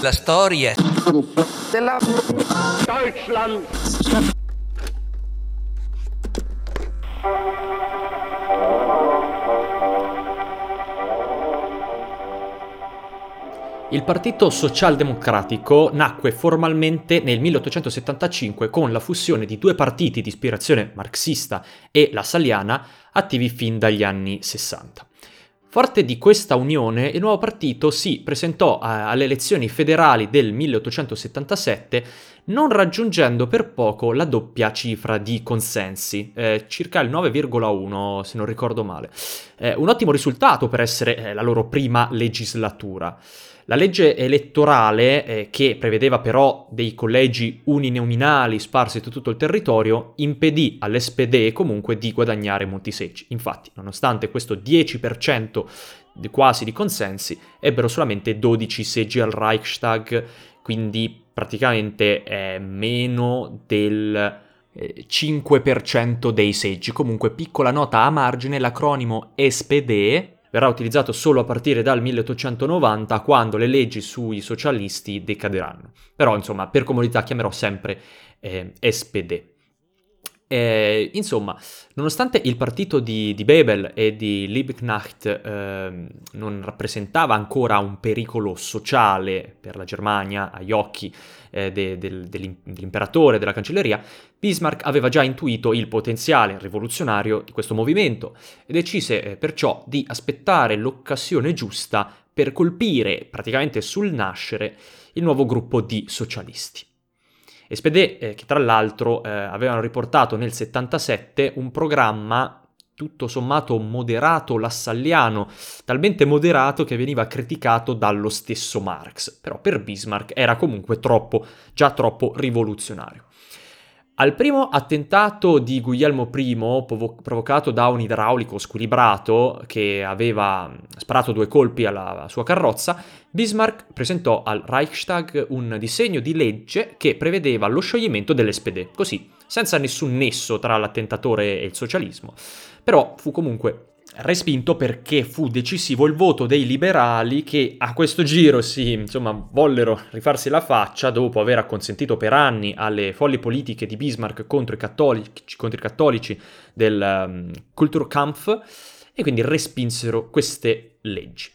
La storia della Deutschland. Il Partito Socialdemocratico nacque formalmente nel 1875 con la fusione di due partiti di ispirazione marxista e la saliana attivi fin dagli anni 60. Forte di questa unione, il nuovo partito si presentò alle elezioni federali del 1877 non raggiungendo per poco la doppia cifra di consensi, eh, circa il 9,1 se non ricordo male. Eh, un ottimo risultato per essere eh, la loro prima legislatura. La legge elettorale, eh, che prevedeva però dei collegi uninominali sparsi su tutto il territorio, impedì all'SPD comunque di guadagnare molti seggi. Infatti, nonostante questo 10% di quasi di consensi, ebbero solamente 12 seggi al Reichstag, quindi praticamente eh, meno del 5% eh, dei seggi. Comunque, piccola nota a margine, l'acronimo SPD verrà utilizzato solo a partire dal 1890 quando le leggi sui socialisti decaderanno. Però insomma per comodità chiamerò sempre eh, SPD. Eh, insomma, nonostante il partito di, di Bebel e di Liebknecht eh, non rappresentava ancora un pericolo sociale per la Germania agli occhi eh, de, de, dell'imperatore, della cancelleria, Bismarck aveva già intuito il potenziale rivoluzionario di questo movimento e decise eh, perciò di aspettare l'occasione giusta per colpire praticamente sul nascere il nuovo gruppo di socialisti. SPD, eh, che tra l'altro eh, avevano riportato nel 77 un programma tutto sommato moderato lassalliano, talmente moderato che veniva criticato dallo stesso Marx, però per Bismarck era comunque troppo, già troppo rivoluzionario. Al primo attentato di Guglielmo I, provo- provocato da un idraulico squilibrato che aveva sparato due colpi alla sua carrozza, Bismarck presentò al Reichstag un disegno di legge che prevedeva lo scioglimento dell'SPD, così, senza nessun nesso tra l'attentatore e il socialismo. Però fu comunque respinto perché fu decisivo il voto dei liberali che a questo giro si, insomma, vollero rifarsi la faccia dopo aver acconsentito per anni alle folli politiche di Bismarck contro i cattolici, contro i cattolici del um, Kulturkampf e quindi respinsero queste leggi.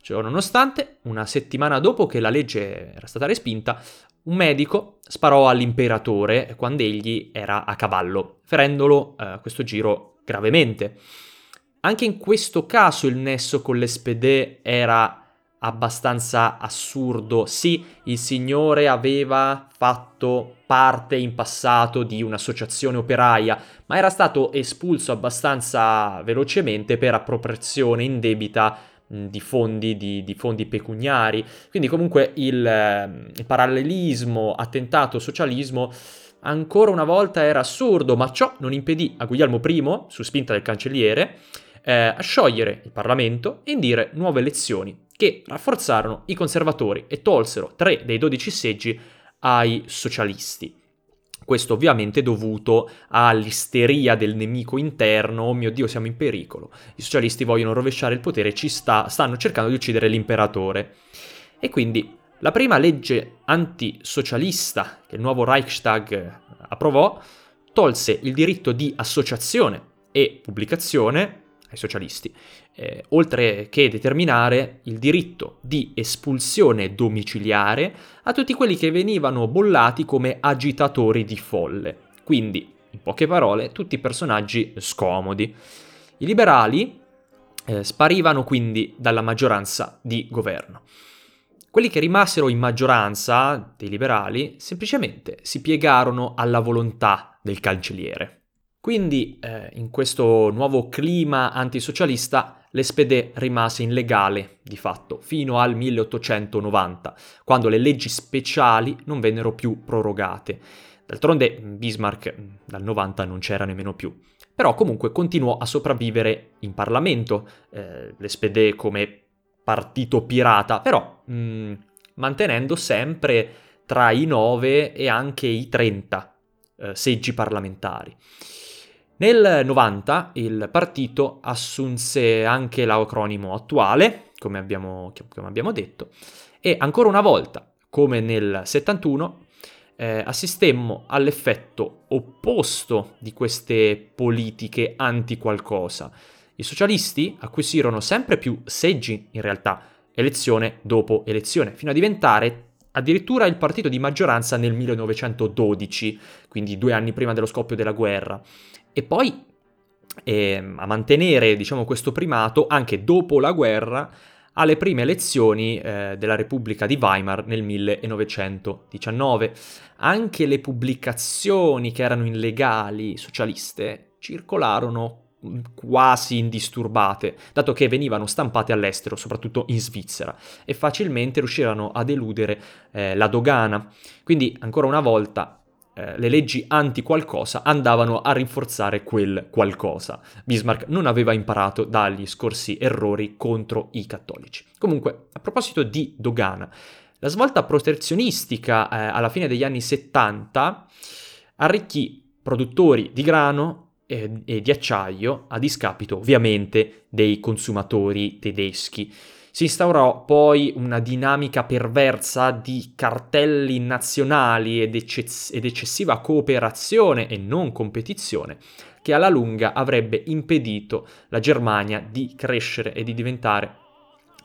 Cioè, nonostante, una settimana dopo che la legge era stata respinta, un medico sparò all'imperatore quando egli era a cavallo, ferendolo a uh, questo giro gravemente. Anche in questo caso il nesso con l'SPD era abbastanza assurdo. Sì, il signore aveva fatto parte in passato di un'associazione operaia, ma era stato espulso abbastanza velocemente per appropriazione indebita di fondi, di, di fondi pecuniari. Quindi comunque il, ehm, il parallelismo, attentato, socialismo ancora una volta era assurdo, ma ciò non impedì a Guglielmo I, su spinta del cancelliere, eh, a sciogliere il Parlamento e indire nuove elezioni che rafforzarono i conservatori e tolsero tre dei dodici seggi ai socialisti. Questo ovviamente dovuto all'isteria del nemico interno, oh mio Dio siamo in pericolo, i socialisti vogliono rovesciare il potere e ci sta, stanno cercando di uccidere l'imperatore. E quindi la prima legge antisocialista che il nuovo Reichstag approvò tolse il diritto di associazione e pubblicazione ai socialisti, eh, oltre che determinare il diritto di espulsione domiciliare a tutti quelli che venivano bollati come agitatori di folle. Quindi, in poche parole, tutti personaggi scomodi. I liberali eh, sparivano quindi dalla maggioranza di governo. Quelli che rimasero in maggioranza dei liberali semplicemente si piegarono alla volontà del cancelliere. Quindi eh, in questo nuovo clima antisocialista l'SPD rimase illegale di fatto fino al 1890, quando le leggi speciali non vennero più prorogate. D'altronde Bismarck mm, dal 90 non c'era nemmeno più. Però comunque continuò a sopravvivere in Parlamento, eh, l'SPD come partito pirata, però mh, mm, mantenendo sempre tra i 9 e anche i 30 eh, seggi parlamentari. Nel 90 il partito assunse anche l'acronimo attuale, come abbiamo, come abbiamo detto, E ancora una volta, come nel 71, eh, assistemmo all'effetto opposto di queste politiche anti qualcosa. I socialisti acquisirono sempre più seggi in realtà, elezione dopo elezione, fino a diventare addirittura il partito di maggioranza nel 1912, quindi due anni prima dello scoppio della guerra. E poi eh, a mantenere diciamo, questo primato anche dopo la guerra alle prime elezioni eh, della Repubblica di Weimar nel 1919. Anche le pubblicazioni che erano illegali socialiste circolarono mm, quasi indisturbate, dato che venivano stampate all'estero, soprattutto in Svizzera, e facilmente riuscirono ad eludere eh, la dogana. Quindi, ancora una volta, eh, le leggi anti qualcosa andavano a rinforzare quel qualcosa. Bismarck non aveva imparato dagli scorsi errori contro i cattolici. Comunque, a proposito di dogana, la svolta protezionistica eh, alla fine degli anni 70 arricchì produttori di grano e, e di acciaio a discapito ovviamente dei consumatori tedeschi. Si instaurò poi una dinamica perversa di cartelli nazionali ed, ecce- ed eccessiva cooperazione e non competizione che alla lunga avrebbe impedito la Germania di crescere e di diventare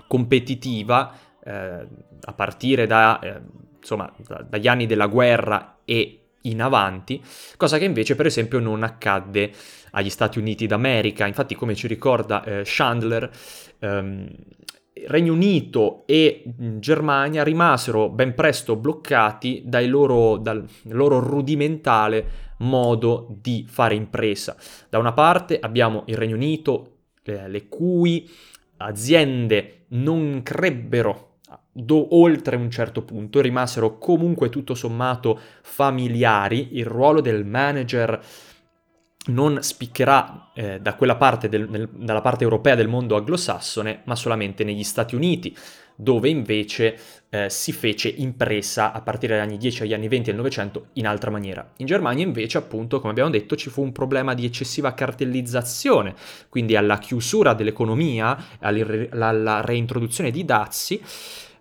competitiva eh, a partire da, eh, insomma, da, dagli anni della guerra e in avanti, cosa che invece per esempio non accadde agli Stati Uniti d'America. Infatti, come ci ricorda eh, Chandler, ehm, Regno Unito e Germania rimasero ben presto bloccati loro, dal loro rudimentale modo di fare impresa. Da una parte abbiamo il Regno Unito, le, le cui aziende non crebbero do, oltre un certo punto, rimasero comunque tutto sommato familiari, il ruolo del manager non spiccherà eh, da quella parte del, nel, dalla parte europea del mondo anglosassone, ma solamente negli Stati Uniti, dove invece eh, si fece impresa a partire dagli anni 10 agli anni 20 del Novecento in altra maniera. In Germania invece, appunto, come abbiamo detto, ci fu un problema di eccessiva cartellizzazione, quindi alla chiusura dell'economia, alla reintroduzione di dazi,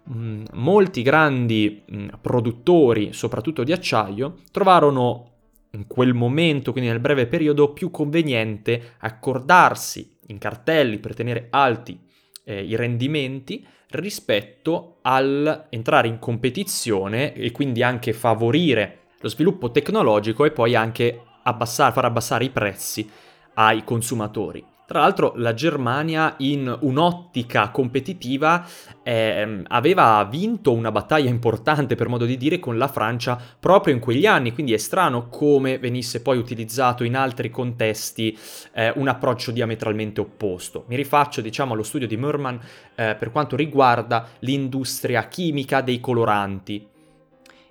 mh, molti grandi mh, produttori, soprattutto di acciaio, trovarono in quel momento, quindi nel breve periodo, più conveniente accordarsi in cartelli per tenere alti eh, i rendimenti rispetto al entrare in competizione e quindi anche favorire lo sviluppo tecnologico e poi anche abbassare, far abbassare i prezzi ai consumatori. Tra l'altro la Germania in un'ottica competitiva eh, aveva vinto una battaglia importante per modo di dire con la Francia proprio in quegli anni, quindi è strano come venisse poi utilizzato in altri contesti eh, un approccio diametralmente opposto. Mi rifaccio diciamo allo studio di Murman eh, per quanto riguarda l'industria chimica dei coloranti.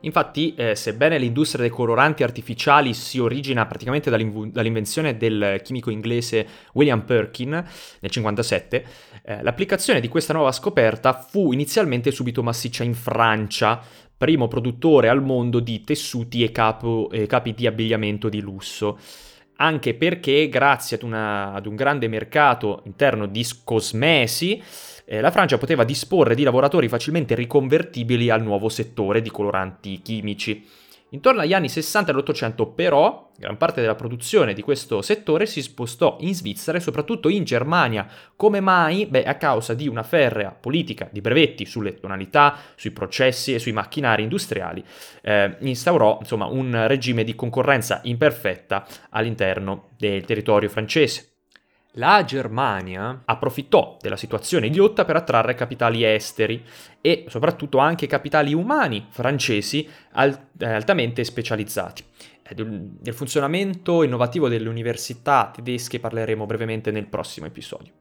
Infatti, eh, sebbene l'industria dei coloranti artificiali si origina praticamente dall'invenzione del chimico inglese William Perkin nel 1957, eh, l'applicazione di questa nuova scoperta fu inizialmente subito massiccia in Francia, primo produttore al mondo di tessuti e, capo, e capi di abbigliamento di lusso. Anche perché grazie ad, una, ad, un grande mercato interno di cosmesi eh, la Francia poteva disporre di lavoratori facilmente riconvertibili al nuovo settore di coloranti chimici. Intorno agli anni 60 dell'Ottocento però, gran parte della produzione di questo settore si spostò in Svizzera e soprattutto in Germania. Come mai? Beh, a causa di una ferrea politica di brevetti sulle tonalità, sui processi e sui macchinari industriali, eh, instaurò insomma un regime di concorrenza imperfetta all'interno del territorio francese. La Germania approfittò della situazione idiota per attrarre capitali esteri e soprattutto anche capitali umani francesi alt- eh, altamente specializzati. Del funzionamento innovativo delle università tedesche parleremo brevemente nel prossimo episodio.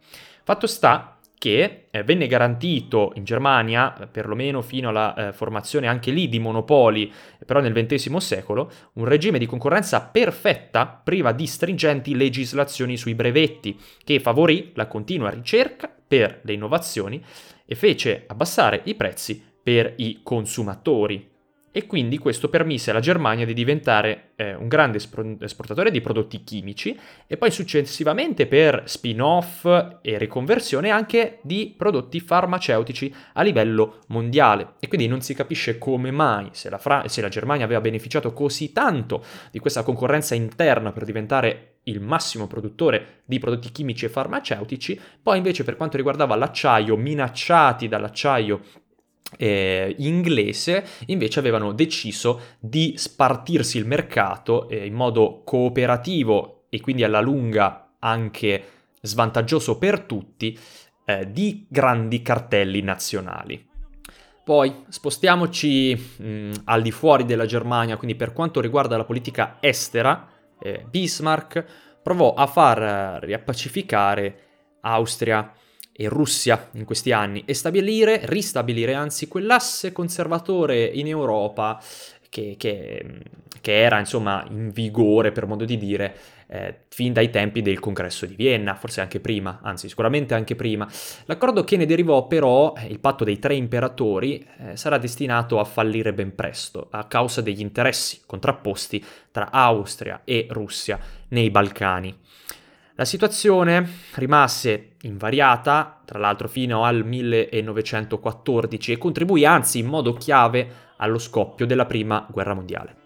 Fatto sta che eh, venne garantito in Germania, perlomeno fino alla eh, formazione anche lì di monopoli, però nel XX secolo, un regime di concorrenza perfetta priva di stringenti legislazioni sui brevetti, che favorì la continua ricerca per le innovazioni e fece abbassare i prezzi per i consumatori. E quindi questo permise alla Germania di diventare eh, un grande esportatore di prodotti chimici e poi successivamente per spin-off e riconversione anche di prodotti farmaceutici a livello mondiale. E quindi non si capisce come mai, se la, Fra- se la Germania aveva beneficiato così tanto di questa concorrenza interna per diventare il massimo produttore di prodotti chimici e farmaceutici, poi invece per quanto riguardava l'acciaio, minacciati dall'acciaio eh, inglese invece avevano deciso di spartirsi il mercato eh, in modo cooperativo e quindi alla lunga anche svantaggioso per tutti eh, di grandi cartelli nazionali. Poi spostiamoci mh, al di fuori della Germania, quindi per quanto riguarda la politica estera, eh, Bismarck provò a far riappacificare Austria, e Russia in questi anni e stabilire, ristabilire anzi quell'asse conservatore in Europa che, che, che era insomma in vigore per modo di dire eh, fin dai tempi del congresso di Vienna, forse anche prima, anzi sicuramente anche prima. L'accordo che ne derivò però, eh, il patto dei tre imperatori, eh, sarà destinato a fallire ben presto a causa degli interessi contrapposti tra Austria e Russia nei Balcani. La situazione rimase invariata, tra l'altro fino al 1914, e contribuì anzi in modo chiave allo scoppio della Prima Guerra Mondiale.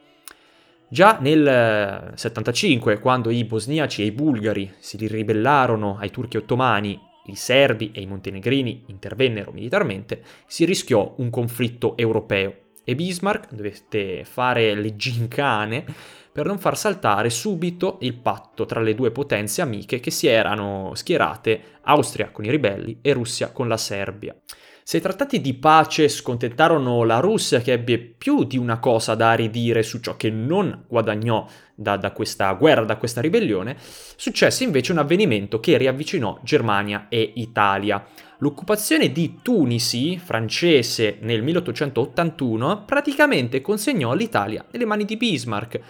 Già nel 1975, eh, quando i bosniaci e i bulgari si ribellarono ai turchi ottomani, i serbi e i montenegrini intervennero militarmente, si rischiò un conflitto europeo e Bismarck dovette fare le gincane per non far saltare subito il patto tra le due potenze amiche che si erano schierate, Austria con i ribelli e Russia con la Serbia. Se i trattati di pace scontentarono la Russia, che ebbe più di una cosa da ridire su ciò che non guadagnò da, da, questa guerra, da questa ribellione, successe invece un avvenimento che riavvicinò Germania e Italia. L'occupazione di Tunisi, francese, nel 1881, praticamente consegnò l'Italia nelle mani di Bismarck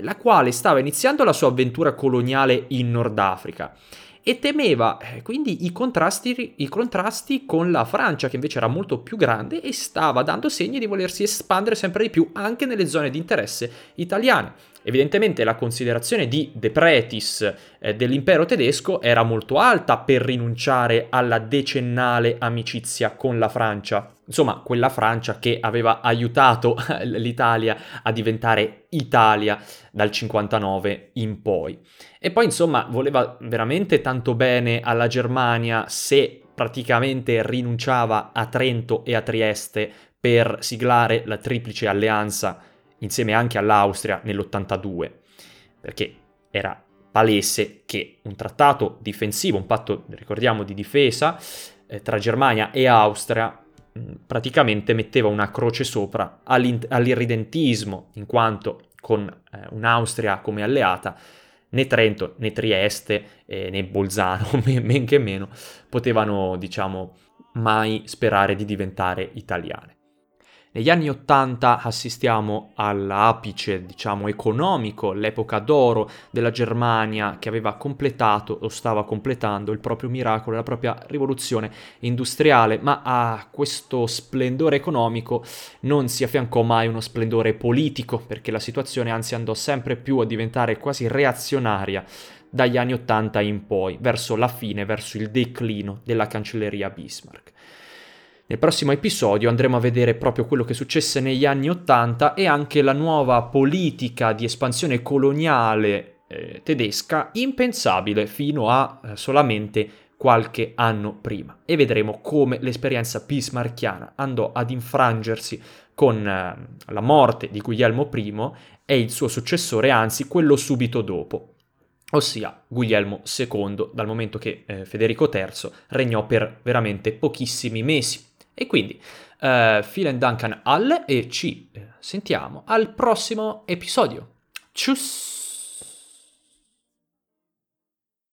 la quale stava iniziando la sua avventura coloniale in Nord Africa e temeva eh, quindi i contrasti, i contrasti, con la Francia, che invece era molto più grande e stava dando segni di volersi espandere sempre di più anche nelle zone di interesse italiane. Evidentemente la considerazione di De Pretis eh, dell'impero tedesco era molto alta per rinunciare alla decennale amicizia con la Francia. Insomma, quella Francia che aveva aiutato l'Italia a diventare Italia dal 59 in poi. E poi, insomma, voleva veramente tanto bene alla Germania se praticamente rinunciava a Trento e a Trieste per siglare la triplice alleanza insieme anche all'Austria nell'82, perché era palese che un trattato difensivo, un patto, ricordiamo, di difesa eh, tra Germania e Austria mh, praticamente metteva una croce sopra all'irridentismo, in quanto con eh, un'Austria come alleata né Trento né Trieste eh, né Bolzano, men che meno, potevano, diciamo, mai sperare di diventare italiane. Negli anni Ottanta assistiamo all'apice, diciamo, economico, l'epoca d'oro della Germania che aveva completato o stava completando il proprio miracolo, la propria rivoluzione industriale, ma a questo splendore economico non si affiancò mai uno splendore politico, perché la situazione anzi andò sempre più a diventare quasi reazionaria dagli anni Ottanta in poi, verso la fine, verso il declino della cancelleria Bismarck. Nel prossimo episodio andremo a vedere proprio quello che successe negli anni Ottanta e anche la nuova politica di espansione coloniale eh, tedesca impensabile fino a eh, solamente qualche anno prima e vedremo come l'esperienza bismarcchiana andò ad infrangersi con eh, la morte di Guglielmo I e il suo successore, anzi quello subito dopo, ossia Guglielmo II, dal momento che eh, Federico III regnò per veramente pochissimi mesi. E quindi, uh, vielen Dank an alle e ci eh, sentiamo al prossimo episodio. Tschüss!